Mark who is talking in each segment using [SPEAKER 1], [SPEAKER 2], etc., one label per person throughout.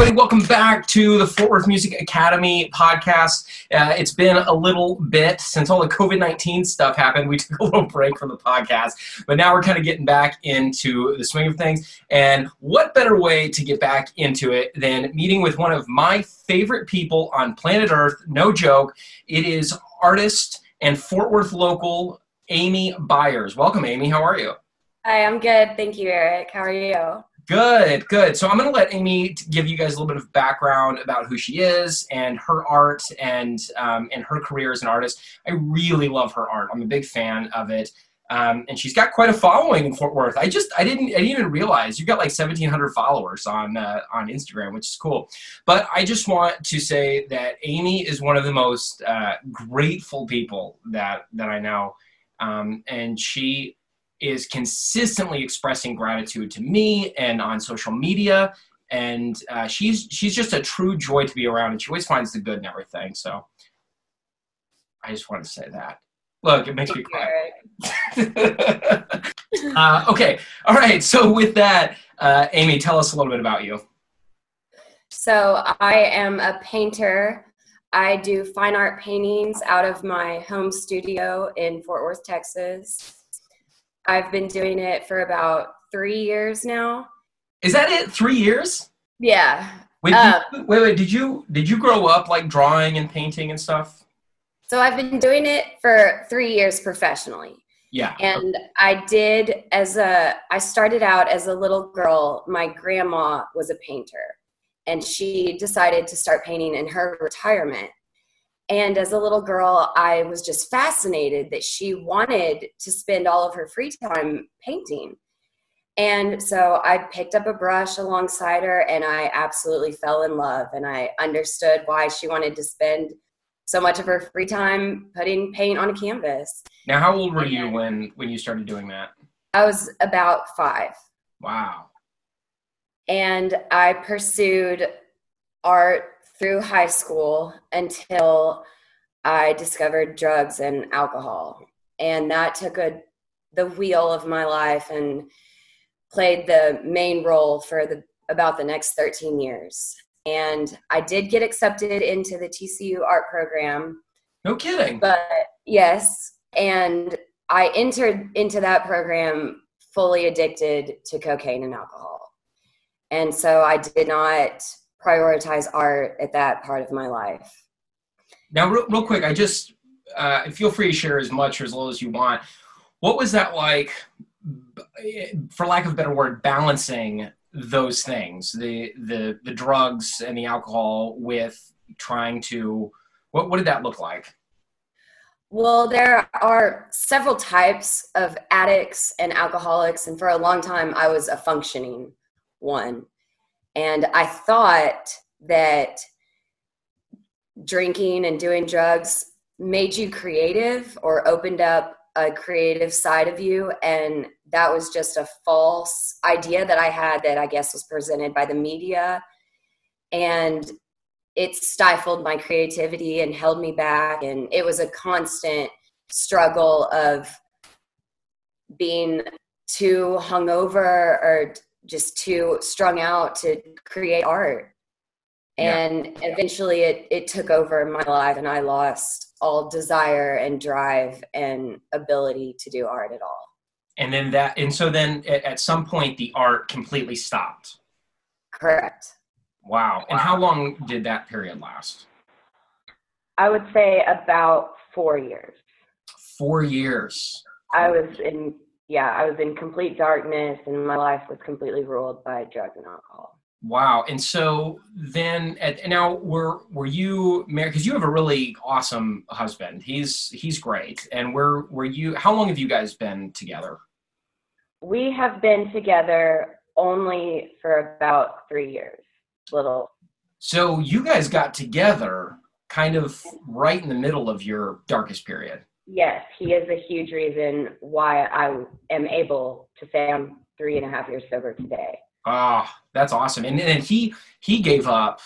[SPEAKER 1] everybody. Welcome back to the Fort Worth Music Academy podcast. Uh, it's been a little bit since all the COVID 19 stuff happened. We took a little break from the podcast, but now we're kind of getting back into the swing of things. And what better way to get back into it than meeting with one of my favorite people on planet Earth? No joke. It is artist and Fort Worth local Amy Byers. Welcome, Amy. How are you?
[SPEAKER 2] Hi, I'm good. Thank you, Eric. How are you?
[SPEAKER 1] Good, good. So I'm going to let Amy give you guys a little bit of background about who she is and her art and um, and her career as an artist. I really love her art. I'm a big fan of it. Um, and she's got quite a following in Fort Worth. I just I didn't I didn't even realize you've got like 1,700 followers on uh, on Instagram, which is cool. But I just want to say that Amy is one of the most uh, grateful people that that I know, um, and she is consistently expressing gratitude to me and on social media. And uh, she's she's just a true joy to be around and she always finds the good in everything. So i just wanted to say that. Look it makes me cry. Uh, okay. All right. So with that uh, amy tell us a little bit about you.
[SPEAKER 2] So i am a painter. I do fine art paintings out of my home studio in fort worth texas I've been doing it for about three years now.
[SPEAKER 1] Is that it? Three years?
[SPEAKER 2] Yeah.
[SPEAKER 1] Wait, uh, you, wait, wait. Did you did you grow up like drawing and painting and stuff?
[SPEAKER 2] So I've been doing it for three years professionally.
[SPEAKER 1] Yeah.
[SPEAKER 2] And. I did as a I started out as a little girl. My grandma was a painter and she decided to start painting in her retirement. And as a little girl, I was just fascinated that she wanted to spend all of her free time painting. And so I picked up a brush alongside her and I absolutely fell in love. And I understood why she wanted to spend so much of her free time putting paint on a canvas.
[SPEAKER 1] Now, how old were you when, when you started doing that?
[SPEAKER 2] I was about five.
[SPEAKER 1] Wow.
[SPEAKER 2] And I pursued art through high school until I discovered drugs and alcohol. And that took a the wheel of my life and played the main role for the about the next 13 years. And I did get accepted into the TCU art program.
[SPEAKER 1] No kidding.
[SPEAKER 2] But yes, and I entered into that program fully addicted to cocaine and alcohol. And so I did not prioritize art at that part of my life.
[SPEAKER 1] Now, real, real quick, I just uh, feel free to share as much or as little as you want. What was that like, for lack of a better word, balancing those things, the the the drugs and the alcohol, with trying to what what did that look like?
[SPEAKER 2] Well, there are several types of addicts and alcoholics, and for a long time, I was a functioning one. And I thought that drinking and doing drugs made you creative or opened up a creative side of you. And that was just a false idea that I had that I guess was presented by the media. And it stifled my creativity and held me back. And it was a constant struggle of being too hungover or just too strung out to create art. And yeah. eventually it, it took over my life and i lost all desire and drive and ability to do art at all.
[SPEAKER 1] And then that and so then at, at some point the art completely stopped.
[SPEAKER 2] Correct.
[SPEAKER 1] Wow. And how long did that period last?
[SPEAKER 2] I would say about four years.
[SPEAKER 1] Four years.
[SPEAKER 2] I was in yeah, I was in complete darkness and my life was completely ruled by drugs and alcohol.
[SPEAKER 1] Wow. And so then at, now were were you married because you have a really awesome husband. He's he's great. And were were you how long have you guys been together?
[SPEAKER 2] We have been together only for about 3 years. Little.
[SPEAKER 1] So you guys got together kind of right in the middle of your darkest period
[SPEAKER 2] yes, he is a huge reason why I am able to say I'm three and a half years sober today.
[SPEAKER 1] Ah, oh, that's awesome. And and he he gave up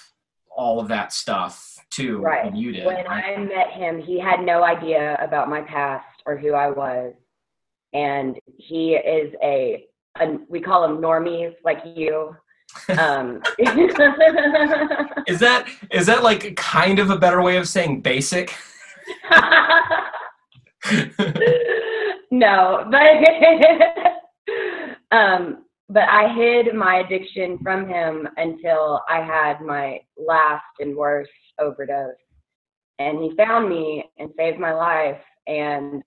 [SPEAKER 1] all of that stuff too
[SPEAKER 2] right.
[SPEAKER 1] when you did.
[SPEAKER 2] When I met him, he had no idea about my past or who I was. And he is a, a we call him normies like you. Um,
[SPEAKER 1] is that is that like kind of a better way of saying basic?
[SPEAKER 2] no, but um, but I hid my addiction from him until I had my last and worst overdose, and he found me and saved my life. And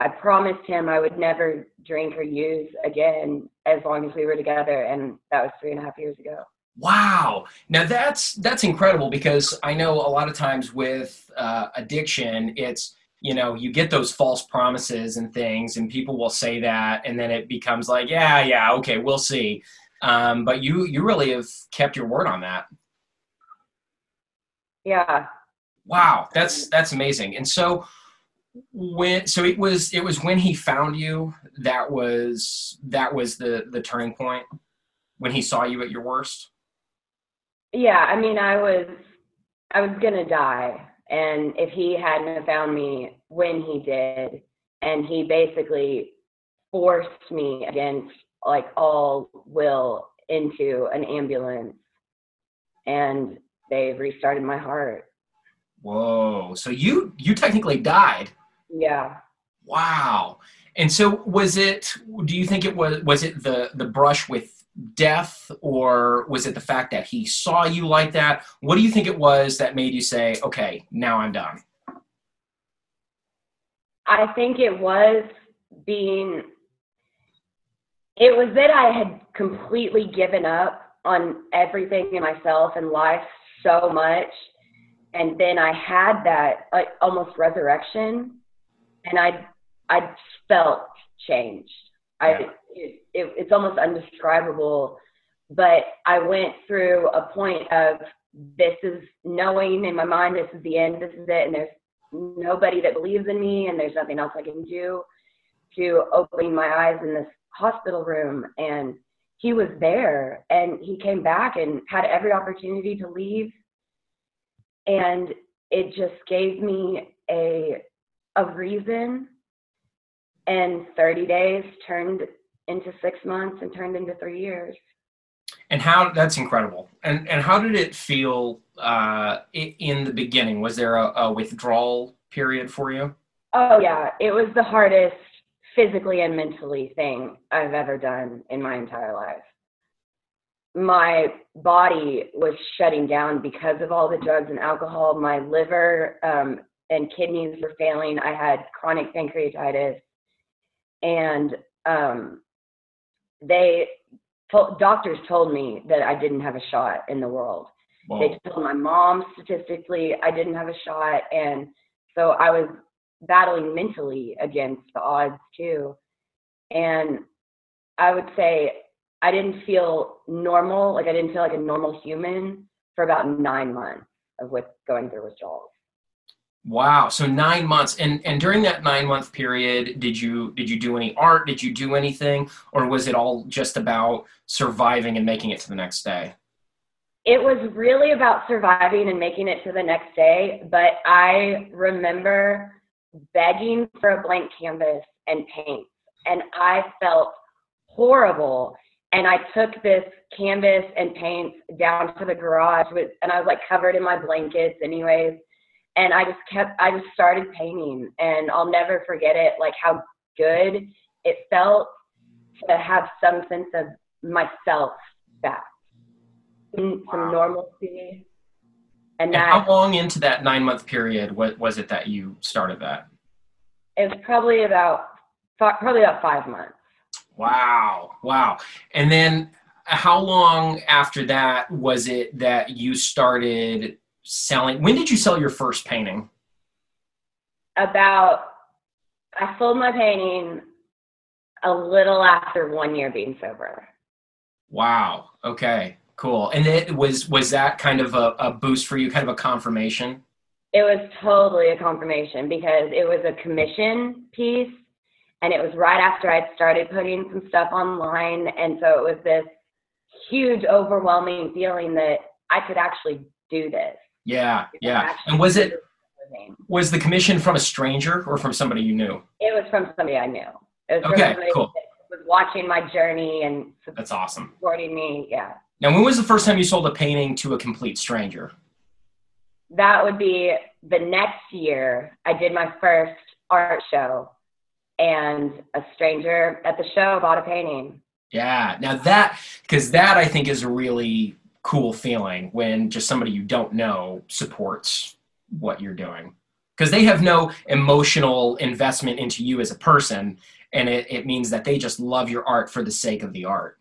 [SPEAKER 2] I promised him I would never drink or use again as long as we were together, and that was three and a half years ago.
[SPEAKER 1] Wow. Now that's that's incredible because I know a lot of times with uh, addiction, it's you know you get those false promises and things, and people will say that, and then it becomes like, yeah, yeah, okay, we'll see. Um, but you you really have kept your word on that.
[SPEAKER 2] Yeah.
[SPEAKER 1] Wow, that's that's amazing. And so when so it was it was when he found you that was that was the the turning point when he saw you at your worst
[SPEAKER 2] yeah i mean i was i was gonna die and if he hadn't found me when he did and he basically forced me against like all will into an ambulance and they restarted my heart.
[SPEAKER 1] Whoa. So you you technically died.
[SPEAKER 2] Yeah.
[SPEAKER 1] Wow. And so was it do you think it was was it the the brush with death or was it the fact that he saw you like that? What do you think it was that made you say okay now i'm done
[SPEAKER 2] i think it was being it was that i had completely given up on everything in myself and life so much. And then i had that like, almost resurrection and i i felt changed yeah. i it, it, it's almost undescribable. But I went through a point of this is knowing in my mind this is the end, this is it, and there's nobody that believes in me, and there's nothing else I can do. To opening my eyes in this hospital room, and he was there, and he came back and had every opportunity to leave, and it just gave me a a reason and 30 days turned into six months and turned into three years.
[SPEAKER 1] And how that's incredible. And and how did it feel uh, in the beginning? Was there a, a withdrawal period for you?
[SPEAKER 2] Oh yeah, it was the hardest physically and mentally thing I've ever done in my entire life. My body was shutting down because of all the drugs and alcohol. My liver um, and kidneys were failing. I had chronic pancreatitis, and um, they told, doctors told me that I didn't have a shot in the world. Whoa. They told my mom statistically I didn't have a shot, and so I was battling mentally against the odds too. And I would say I didn't feel normal, like I didn't feel like a normal human for about nine months of with going through withdrawals.
[SPEAKER 1] Wow. So nine months, and and during that nine month period, did you did you do any art? Did you do anything, or was it all just about surviving and making it to the next day?
[SPEAKER 2] It was really about surviving and making it to the next day. But I remember begging for a blank canvas and paint, and I felt horrible. And I took this canvas and paint down to the garage with, and I was like covered in my blankets, anyways and I just kept I just started painting and I'll never forget it like how good it felt to have some sense of myself back some wow. normalcy.
[SPEAKER 1] And, and that, how long into that nine month period what was it that you started that?
[SPEAKER 2] It was probably about probably about five months.
[SPEAKER 1] Wow wow. And then how long after that was it that you started selling. When did you sell your first painting?
[SPEAKER 2] About, I sold my painting a little after one year being sober.
[SPEAKER 1] Wow. Okay. Cool. And it was was that kind of a, a boost for you, kind of a confirmation?
[SPEAKER 2] It was totally a confirmation because it was a commission piece and it was right after I'd started putting some stuff online. And so it was this huge, overwhelming feeling that I could actually do this.
[SPEAKER 1] Yeah, yeah. And was it was the commission from a stranger or from somebody you knew?
[SPEAKER 2] It was from somebody I knew. It
[SPEAKER 1] was okay, cool.
[SPEAKER 2] was watching my journey and
[SPEAKER 1] that's awesome.
[SPEAKER 2] Supporting me, yeah.
[SPEAKER 1] Now, when was the first time you sold a painting to a complete stranger?
[SPEAKER 2] That would be the next year. I did my first art show, and a stranger at the show bought a painting.
[SPEAKER 1] Yeah. Now that, because that I think is really cool feeling when just somebody you don't know supports what you're doing. Because they have no emotional investment into you as a person and it, it means that they just love your art for the sake of the art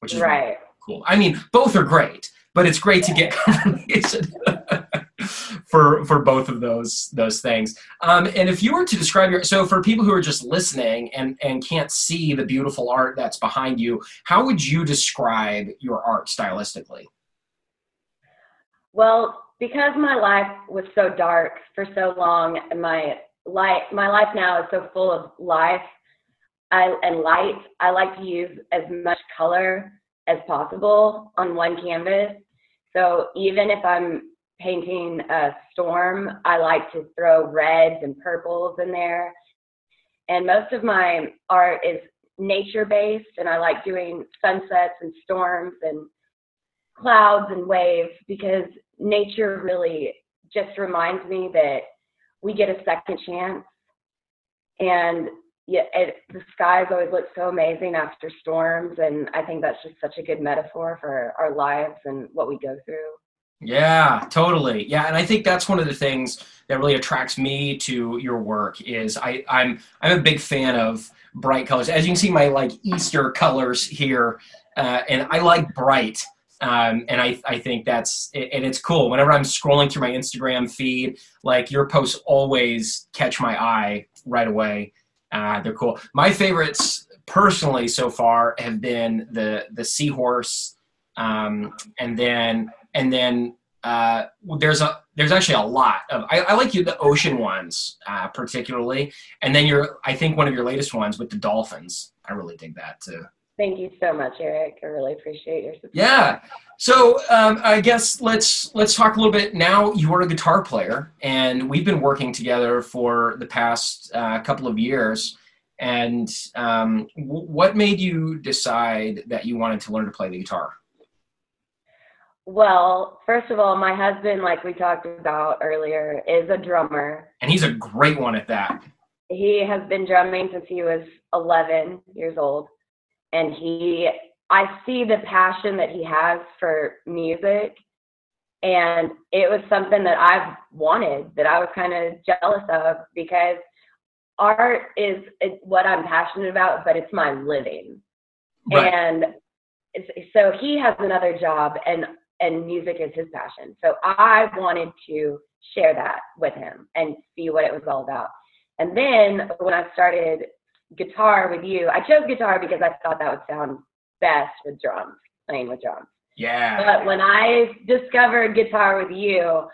[SPEAKER 1] which is
[SPEAKER 2] right.
[SPEAKER 1] really cool. I mean both are great but it's great to get confirmation for for both of those those things. Um, and if you were to describe your so for people who are just listening and and can't see the beautiful art that's behind you how would you describe your art stylistically?
[SPEAKER 2] Well because my life was so dark for so long and my life my life now is so full of life and light i like to use as much color as possible on one canvas. So even if i'm painting a storm i like to throw reds and purples in there. And most of my art is nature based and i like doing sunsets and storms and clouds and waves because nature really just reminds me that we get a second chance. And yeah, it, the skies always look so amazing after storms and i think that's just such a good metaphor for our lives and what we go through
[SPEAKER 1] yeah totally. Yeah and i think that's one of the things that really attracts me to your work is i i'm i'm a big fan of bright colors. As you can see my like easter colors here uh, and i like bright um, and I, I think that's and it's cool. Whenever i'm scrolling through my instagram feed like your posts always catch my eye right away. Uh, they're cool. My favorites personally so far have been the the seahorse um, and then and then uh, there's a there's actually a lot of I, I like you the ocean ones uh, particularly and then your i think one of your latest ones with the dolphins i really dig that too
[SPEAKER 2] Thank you so much, Eric. I really appreciate your support.
[SPEAKER 1] Yeah. So um, I guess let's let's talk a little bit. Now you are a guitar player, and we've been working together for the past uh, couple of years. And um, w- what made you decide that you wanted to learn to play the guitar?
[SPEAKER 2] Well, first of all, my husband, like we talked about earlier, is a drummer.
[SPEAKER 1] And he's a great one at that.
[SPEAKER 2] He has been drumming since he was 11 years old and he I see the passion that he has for music and it was something that I've wanted that I was kind of jealous of because art is what I'm passionate about but it's my living right. and so he has another job and and music is his passion so I wanted to share that with him and see what it was all about and then when I started guitar with you. I chose guitar because I thought that would sound best with drums, playing with drums.
[SPEAKER 1] Yeah.
[SPEAKER 2] But when I discovered guitar with you,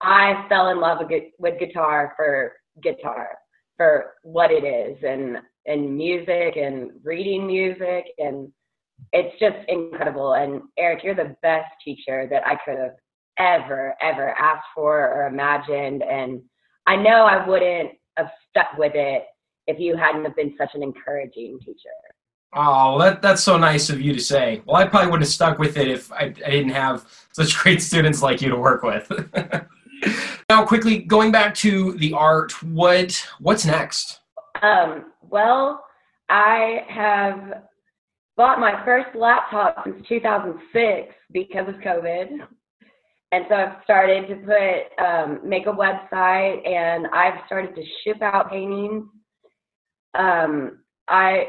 [SPEAKER 2] I fell in love with, with guitar for guitar, for what it is, and and music, and reading music, and it's just incredible. And Eric, you're the best teacher that I could have ever, ever asked for or imagined. And I know I wouldn't have stuck with it if you hadn't have been such an encouraging teacher.
[SPEAKER 1] Oh, that, that's so nice of you to say. Well, I probably wouldn't have stuck with it if I, I didn't have such great students like you to work with. now, quickly going back to the art, what what's next?
[SPEAKER 2] Um, well, I have bought my first laptop since 2006 because of COVID. And so I've started to put um, make a website, and I've started to ship out paintings um, I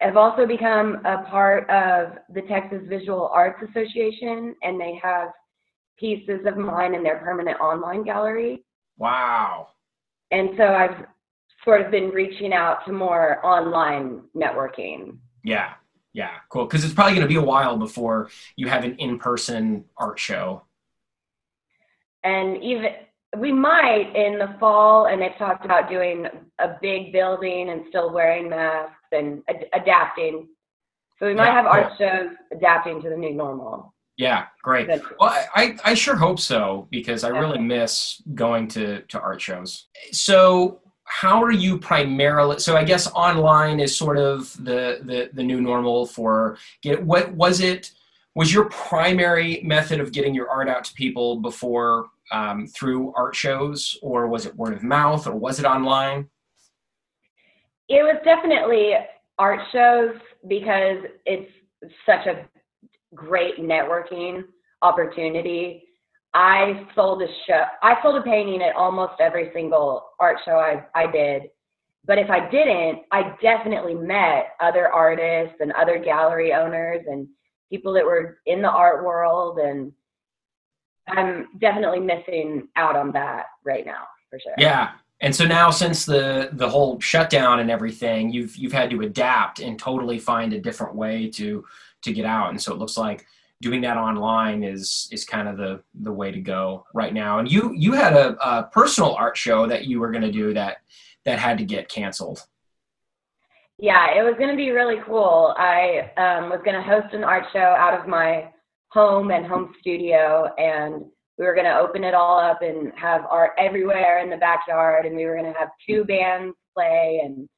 [SPEAKER 2] have also become a part of the Texas Visual Arts Association, and they have pieces of mine in their permanent online gallery.
[SPEAKER 1] Wow.
[SPEAKER 2] And so I've sort of been reaching out to more online networking.
[SPEAKER 1] Yeah, yeah, cool. Because it's probably going to be a while before you have an in person art show.
[SPEAKER 2] And even we might in the fall, and they've talked about doing a big building and still wearing masks and ad- adapting. So we might yeah, have cool. art shows adapting to the new normal.
[SPEAKER 1] Yeah, great. Well, I, I sure hope so because I really miss going to, to art shows. So, how are you primarily? So, I guess online is sort of the the, the new normal for get. What was it? was your primary method of getting your art out to people before um, through art shows, or was it word of mouth, or was it online?
[SPEAKER 2] It was definitely art shows because it's such a great networking opportunity. I sold a show. I sold a painting at almost every single art show I, I did. But if I didn't, I definitely met other artists and other gallery owners and people that were in the art world. And I'm definitely missing out on that right now, for sure.
[SPEAKER 1] Yeah. And so now, since the the whole shutdown and everything, you've you've had to adapt and totally find a different way to to get out. And so it looks like doing that online is is kind of the the way to go right now. And you you had a, a personal art show that you were going to do that that had to get canceled.
[SPEAKER 2] Yeah, it was going to be really cool. I um, was going to host an art show out of my home and home studio, and we were going to open it all up and have art everywhere in the backyard, and we were going to have two bands play and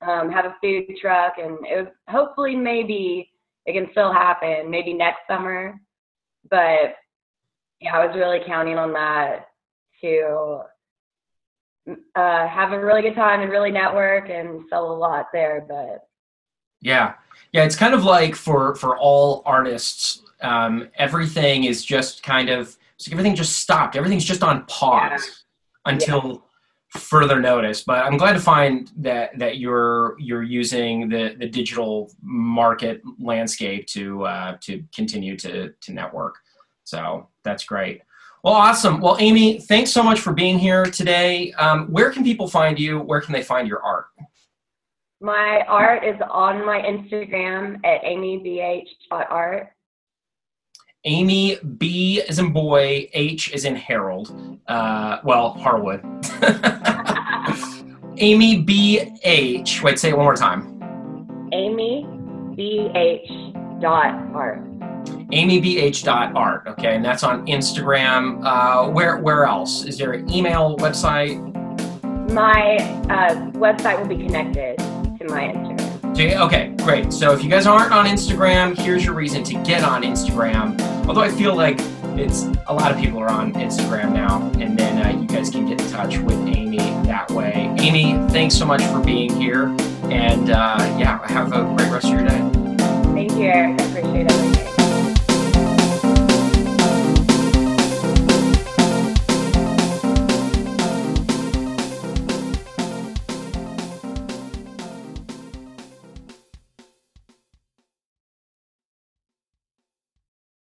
[SPEAKER 2] um, have a food truck, and it was hopefully maybe it can still happen, maybe next summer. But yeah, I was really counting on that to uh, have a really good time and really network and sell a lot there. But
[SPEAKER 1] yeah, yeah, it's kind of like for for all artists, um, everything is just kind of everything just stopped. Everything's just on pause yeah. until. Further notice. But I'm glad to find that that you're you're using the the digital market landscape to uh, to continue to to network. So that's great. Well, awesome. Well, Amy, thanks so much for being here today. Um, where can people find you? Where can they find your art?
[SPEAKER 2] My art is on my Instagram at amybh.art.
[SPEAKER 1] Amy B is in boy, H is in Harold. Uh, well, Harwood. Amy B H. Wait, say it one more time.
[SPEAKER 2] Amy B H dot art.
[SPEAKER 1] Amy B H dot art. Okay, and that's on Instagram. Uh, where where else? Is there an email, website?
[SPEAKER 2] My uh, website will be connected to my Instagram.
[SPEAKER 1] Okay, great. So if you guys aren't on Instagram, here's your reason to get on Instagram. Although I feel like it's a lot of people are on Instagram now, and then uh, you guys can get in touch with Amy that way. Amy, thanks so much for being here, and uh, yeah, have a great rest of your day.
[SPEAKER 2] Thank you. I appreciate it.